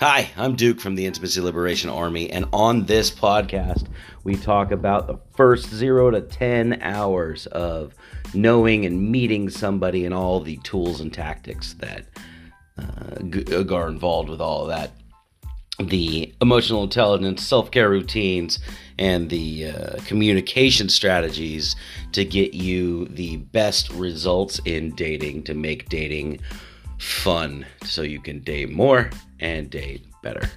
Hi, I'm Duke from the Intimacy Liberation Army, and on this podcast, we talk about the first zero to 10 hours of knowing and meeting somebody and all the tools and tactics that uh, are involved with all of that. The emotional intelligence, self care routines, and the uh, communication strategies to get you the best results in dating to make dating fun so you can date more and date better.